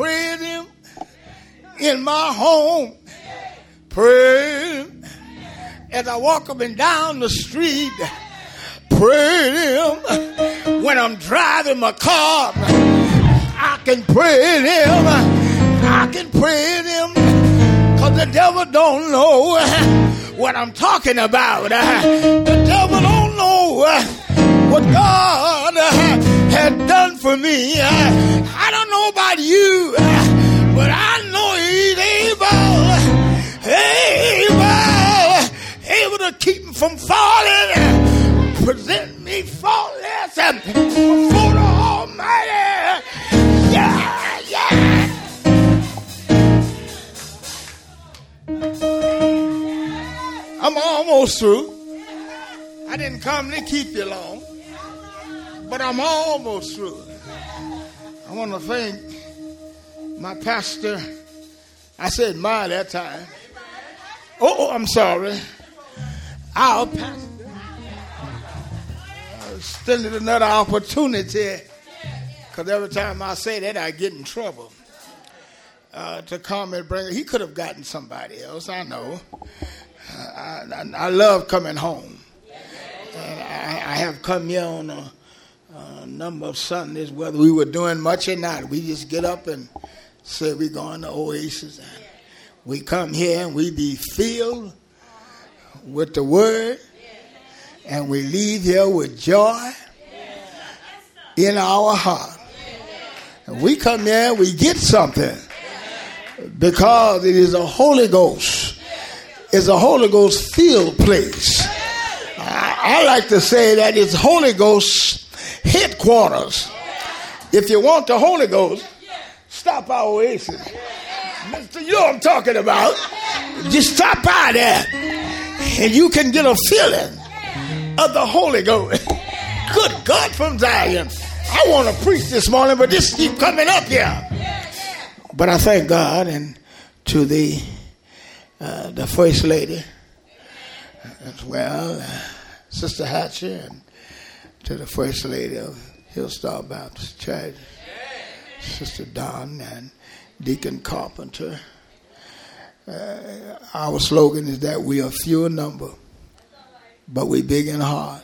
praise him in my home. Praise him as I walk up and down the street. Praise him when I'm driving my car. I can praise him. I can praise him because the devil don't know what I'm talking about. The devil don't know what God had done for me. I don't know about you, but I know he's able, able, able to keep me from falling, present me faultless before the Almighty. Yeah, yeah. I'm almost through. I didn't come to keep you long, but I'm almost through. I want to thank my pastor. I said my that time. Oh, oh I'm sorry. Our pastor extended another opportunity because every time I say that, I get in trouble. Uh, to come and bring He could have gotten somebody else, I know. Uh, I, I, I, love coming home. I, I have come here on a, a, number of Sundays, whether we were doing much or not. We just get up and say we're going to Oasis. And we come here and we be filled with the Word. And we leave here with joy in our heart. And we come here, we get something because it is a Holy Ghost. It's a Holy Ghost filled place. I, I like to say that it's Holy Ghost headquarters. If you want the Holy Ghost, stop our oasis. Mister, you know what I'm talking about. Just stop by there and you can get a feeling of the Holy Ghost. Good God from Zion. I want to preach this morning, but this keep coming up here. But I thank God and to the uh, the first lady as well, uh, Sister Hatcher, and to the first lady of Hillstar Baptist Church, Sister Don and Deacon Carpenter. Uh, our slogan is that we are few in number, but we big in heart.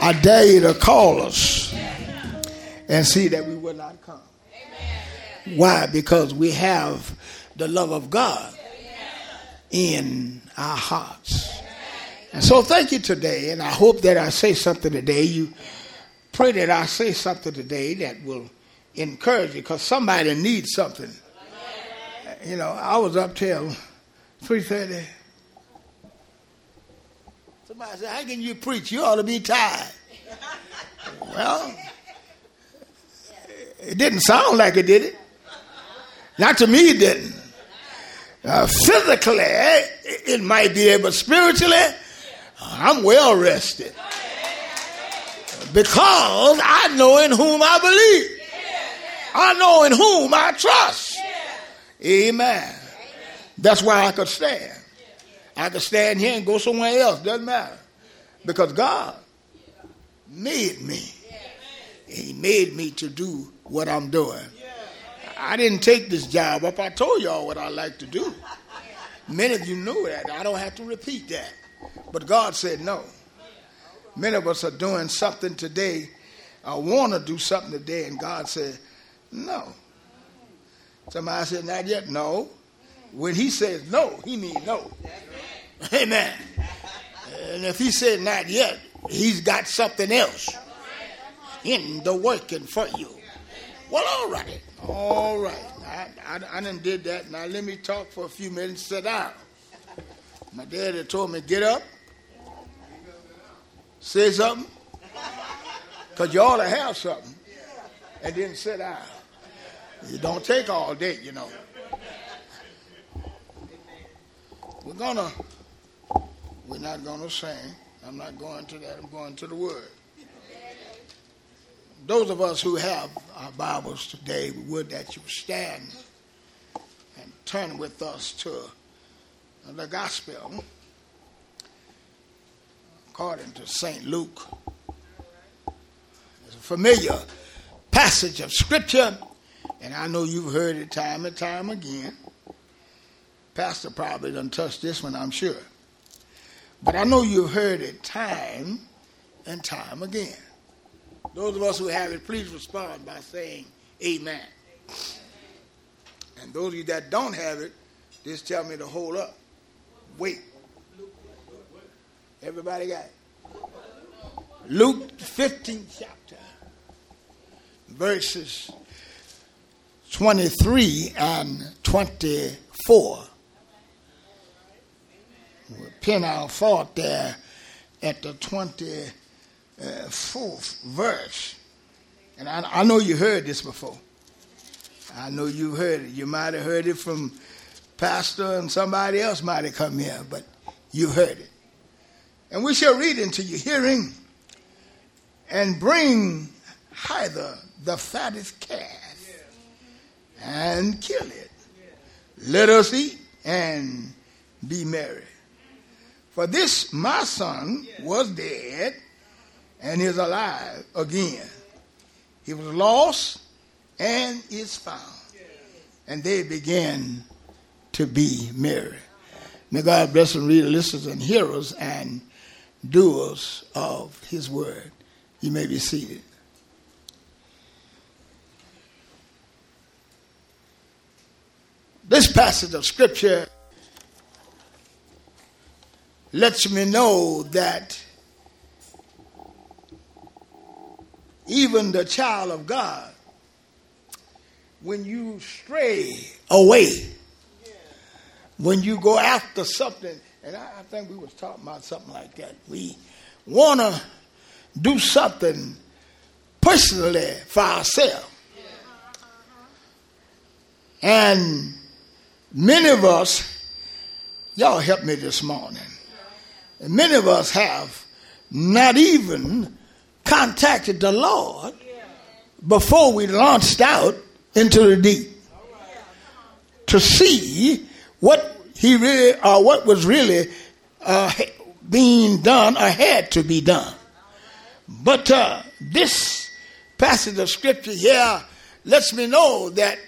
I dare you to call us and see that we will not come. Why? Because we have the love of God in our hearts. So thank you today, and I hope that I say something today. You pray that I say something today that will encourage you, because somebody needs something. You know, I was up till 3.30. Somebody said, how can you preach? You ought to be tired. Well, it didn't sound like it, did it? Not to me, it didn't. Uh, physically, it might be, there, but spiritually, I'm well rested. Because I know in whom I believe. I know in whom I trust. Amen. That's why I could stand. I could stand here and go somewhere else. Doesn't matter. Because God made me. He made me to do what I'm doing. I didn't take this job up. I told y'all what I like to do. Many of you knew that. I don't have to repeat that. But God said no. Many of us are doing something today. I want to do something today, and God said no. Somebody said not yet. No. When He says no, He means no. Amen. And if He said not yet, He's got something else in the working for you. Well, all right. All right. I, I, I done did that. Now let me talk for a few minutes. Sit down. My daddy told me, get up, say something, because you ought to have something, and then sit down. You don't take all day, you know. We're gonna, we're not gonna sing. I'm not going to that. I'm going to the Word those of us who have our Bibles today, we would that you stand and turn with us to the Gospel according to St. Luke. It's a familiar passage of scripture, and I know you've heard it time and time again. Pastor probably done touched this one, I'm sure. But I know you've heard it time and time again. Those of us who have it, please respond by saying amen. And those of you that don't have it, just tell me to hold up. Wait. Everybody got it? Luke 15 chapter, verses 23 and 24. We'll pin our thought there at the 24th verse. And I, I know you heard this before. I know you heard it. You might have heard it from pastor and somebody else might have come here, but you heard it. And we shall read into your hearing and bring hither the fattest calf and kill it. Let us eat and be merry. For this my son was dead and is alive again. He was lost and is found. And they began to be merry. May God bless and read, listeners, and hearers and doers of his word. You may be seated. This passage of scripture lets me know that even the child of God, when you stray away, when you go after something, and I, I think we was talking about something like that. We want to do something personally for ourselves. And many of us, y'all help me this morning. And many of us have not even contacted the Lord before we launched out into the deep to see what he really or what was really uh, being done or had to be done. But uh, this passage of scripture here lets me know that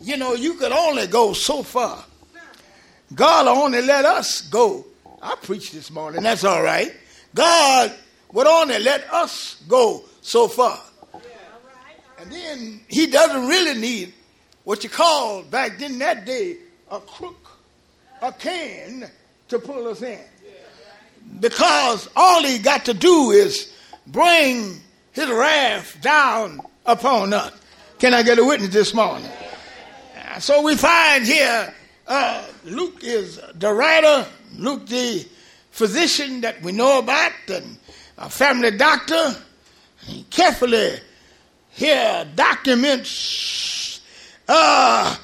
you know you could only go so far. God only let us go I preached this morning. That's all right. God would only let us go so far. And then he doesn't really need what you called back then that day a crook, a can to pull us in. Because all he got to do is bring his wrath down upon us. Can I get a witness this morning? So we find here uh, Luke is the writer Luke, the physician that we know about, and a family doctor, he carefully here documents uh,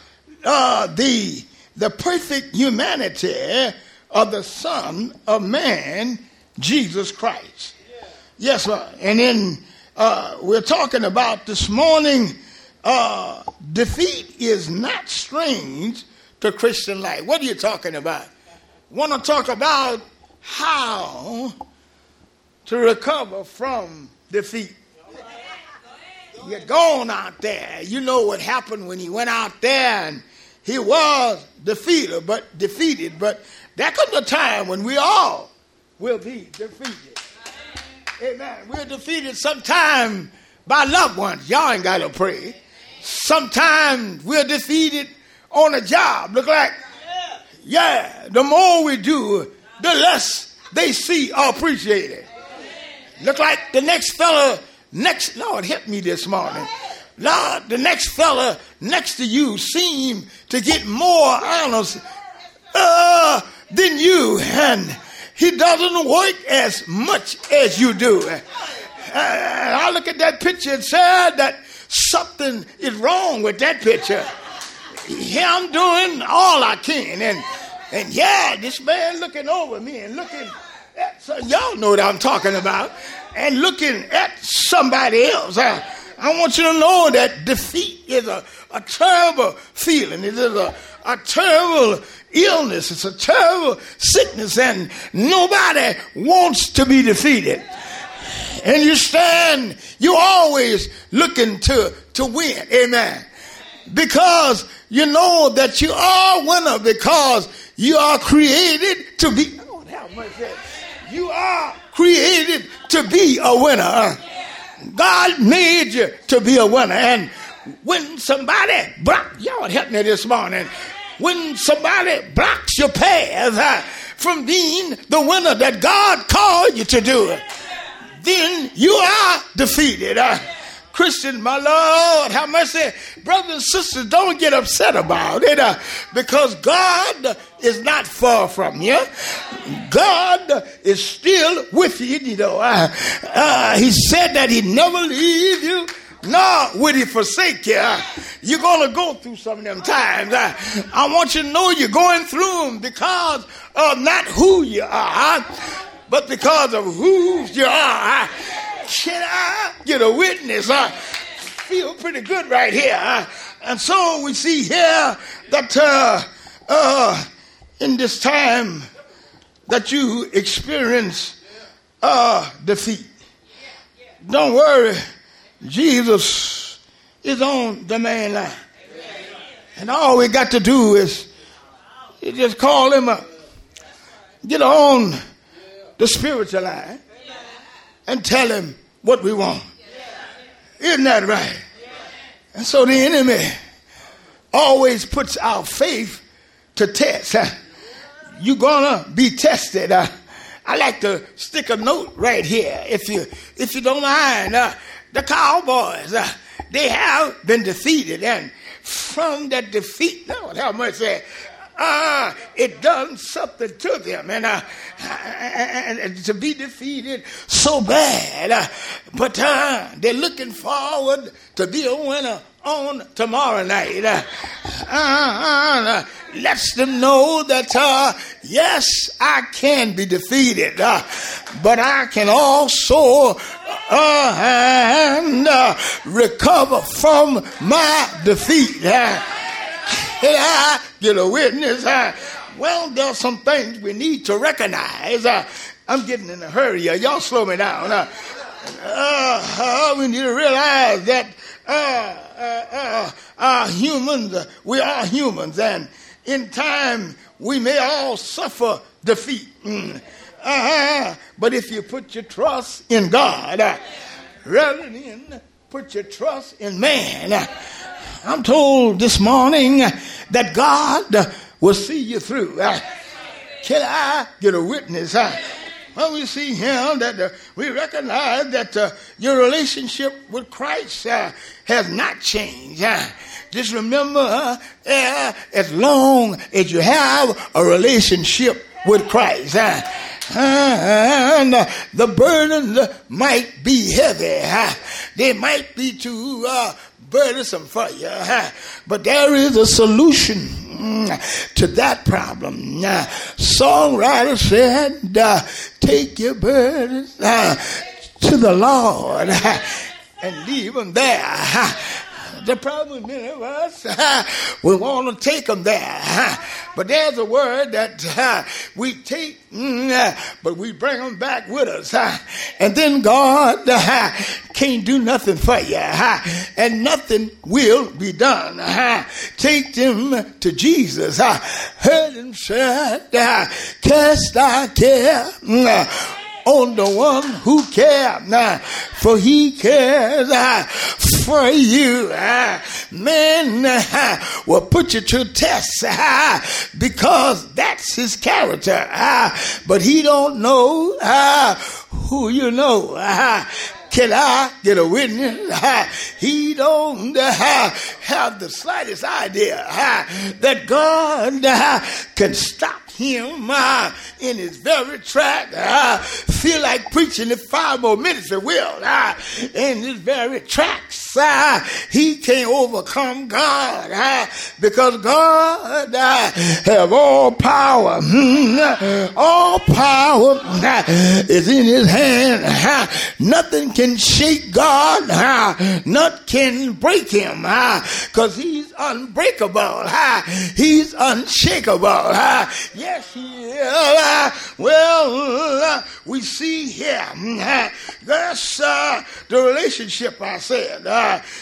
uh, the, the perfect humanity of the Son of Man, Jesus Christ. Yes, sir. And then uh, we're talking about this morning uh, defeat is not strange to Christian life. What are you talking about? want to talk about how to recover from defeat. You're gone out there. You know what happened when he went out there and he was defeated, but defeated. But there comes a time when we all will be defeated. Amen. We're defeated sometime by loved ones. Y'all ain't got to pray. Sometimes we're defeated on a job. Look like yeah, the more we do, the less they see or appreciate it. Look like the next fella next, Lord, help me this morning. Lord, the next fella next to you seem to get more honors uh, than you, and he doesn't work as much as you do. Uh, I look at that picture and said that something is wrong with that picture. Here I'm doing all I can. And, and yeah, this man looking over me and looking at, so y'all know what I'm talking about, and looking at somebody else. I, I want you to know that defeat is a, a terrible feeling. It is a, a terrible illness. It's a terrible sickness, and nobody wants to be defeated. and you stand, you always looking to, to win. Amen. Because you know that you are a winner because you are created to be. You are created to be a winner. God made you to be a winner. And when somebody block, y'all help me this morning. When somebody blocks your path uh, from being the winner that God called you to do, then you are defeated. Uh, Christian, my Lord, how mercy. Brothers and sisters, don't get upset about it uh, because God is not far from you. God is still with you, you know. Uh, uh, he said that He'd never leave you nor would he forsake you. You're going to go through some of them times. I, I want you to know you're going through them because of not who you are, but because of who you are. Can I get a witness? I feel pretty good right here. And so we see here that uh, uh, in this time that you experience uh, defeat. Don't worry Jesus is on the main line. And all we got to do is you just call him up, get on the spiritual line, and tell him what we want. Isn't that right? And so the enemy always puts our faith to test. You're gonna be tested. I like to stick a note right here, if you if you don't mind. Uh, the Cowboys, uh, they have been defeated. And from that defeat, Lord have mercy, uh, it done something to them. And, uh, and, and to be defeated so bad. Uh, but uh, they're looking forward to be a winner on tomorrow night. Uh, uh, lets them know that, uh, yes, I can be defeated, uh, but I can also uh, and uh, recover from my defeat. Uh, I get a witness. Uh, well, there's some things we need to recognize. Uh, I'm getting in a hurry. Y'all slow me down. Uh, uh, we need to realize that uh, uh, uh, humans, we are humans, and in time we may all suffer defeat. Mm. Uh-huh. But if you put your trust in God uh, rather than put your trust in man, uh, I'm told this morning that God will see you through. Uh, can I get a witness? Uh, when we see him, that uh, we recognize that uh, your relationship with Christ uh, has not changed. Uh, just remember, as long as you have a relationship with Christ, and the burdens might be heavy. They might be too burdensome for you. But there is a solution mm, to that problem. Songwriter said, Take your burdens to the Lord and leave them there. The problem with many of us, we want to take them there. But there's a word that we take, mm, but we bring them back with us. And then God can't do nothing for you. And nothing will be done. Take them to Jesus. Heard him said, cast thy care mm, on the one who cares, uh, for he cares uh, for you. Uh, man uh, will put you to test uh, because that's his character, uh, but he don't know who you know. Can I get a witness? He don't have the slightest idea that God can stop him uh, in his very track. I uh, feel like preaching it five more minutes, it will. Uh, in his very tracks uh, he can't overcome God uh, because God uh, have all power. Mm, all power uh, is in his hand. Uh, nothing can shake God. Uh, nothing can break him because he's unbreakable. He's unshakable. Yes, he is. Well, uh, we see here. Uh, that's the relationship I said.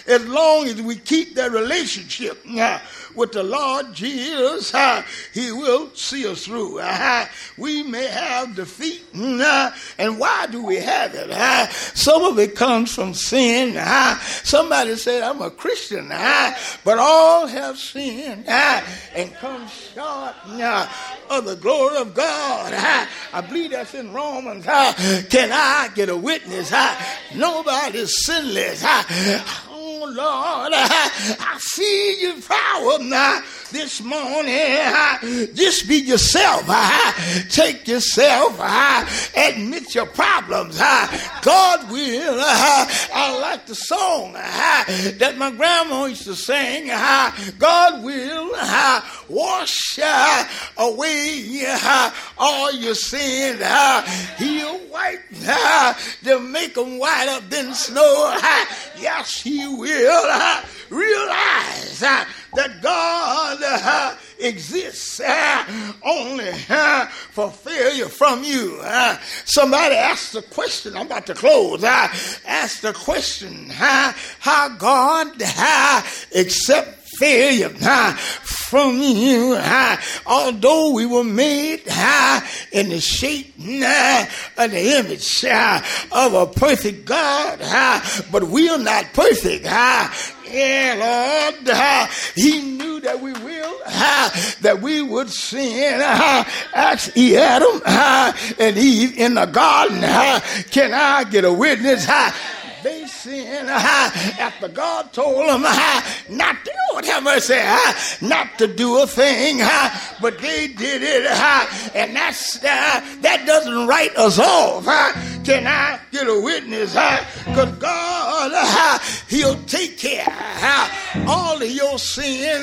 As long as we keep that relationship uh, with the Lord Jesus, uh, He will see us through. Uh, we may have defeat, uh, and why do we have it? Uh, some of it comes from sin. Uh, somebody said, I'm a Christian, uh, but all have sinned and come short of the glory of God. I believe that's in Romans. Can I get a witness? Nobody's sinless. Oh, Lord, I feel your power now this morning. Just be yourself. Uh, take yourself. Uh, admit your problems. God will. I like the song that my grandma used to sing. God will wash away all your sins. He'll wipe to make them whiter than snow. Yes, He will. Realize that God uh, exists uh, only uh, for failure from you. Uh, somebody asked the question, I'm about to close, uh, asked the question how God accept failure uh, from you. Uh, although we were made uh, in the shape uh, of the image uh, of a perfect God, uh, but we are not perfect. Uh, yeah, Lord, uh, He knew that we will, uh, that we would sin. Uh, ask Adam uh, and Eve in the garden. Uh, can I get a witness? Uh, they sinned after God told them not to, Lord have mercy, not to do a thing, but they did it, and that's that doesn't write us off. Can I get a witness? Because God, He'll take care all of your sin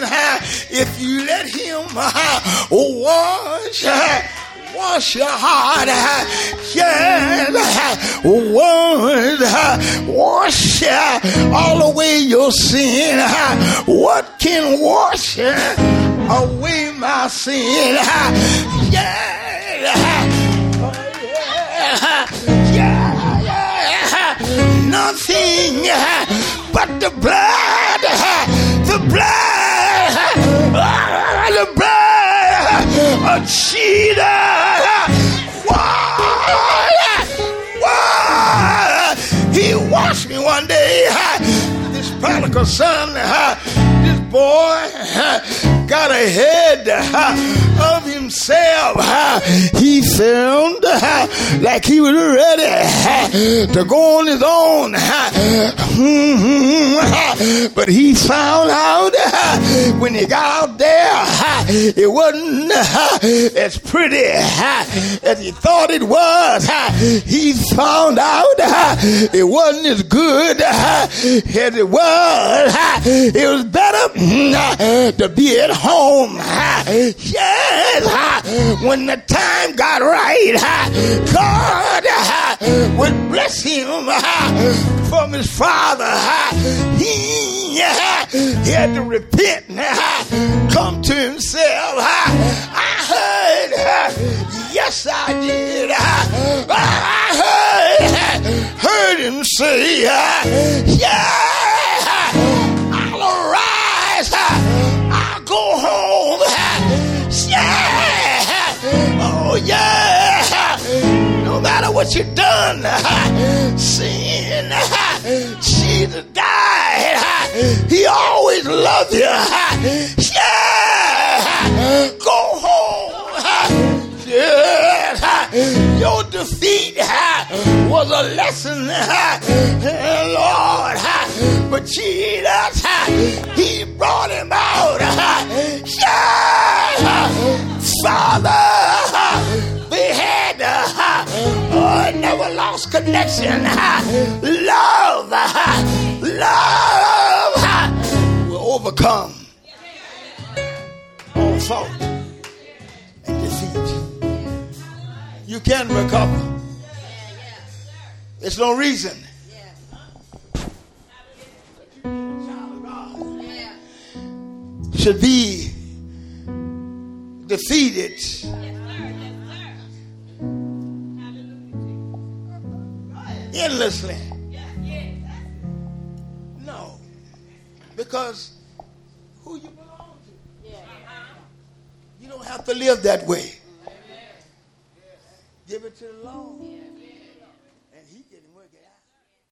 if you let Him wash. Wash your heart, yeah, wash, wash all away your sin. What can wash away my sin? Yeah, nothing but the blood, the blood, blood of Jesus. watched me one day. This prodigal son, this boy got ahead of himself. He found like he was ready to go on his own. But he found out when he got out there, it wasn't as pretty as he thought it was. He found out it wasn't as good as it was. It was better hmm, to be at home. Yes, when the time got right, God would bless him from his father. He, he had to repent, come to himself. I heard, yes, I did. I heard, heard him say, yeah. What you done, sin, Jesus died. He always loved you. Yeah. Go home. Yeah. Your defeat was a lesson, Lord. But Jesus, He brought him out. Yeah. Father, lost connection. Love, love. Will overcome all fault and defeat. You can recover. There's no reason. Should be defeated. Endlessly. No. Because who you belong to. You don't have to live that way. Give it to the Lord.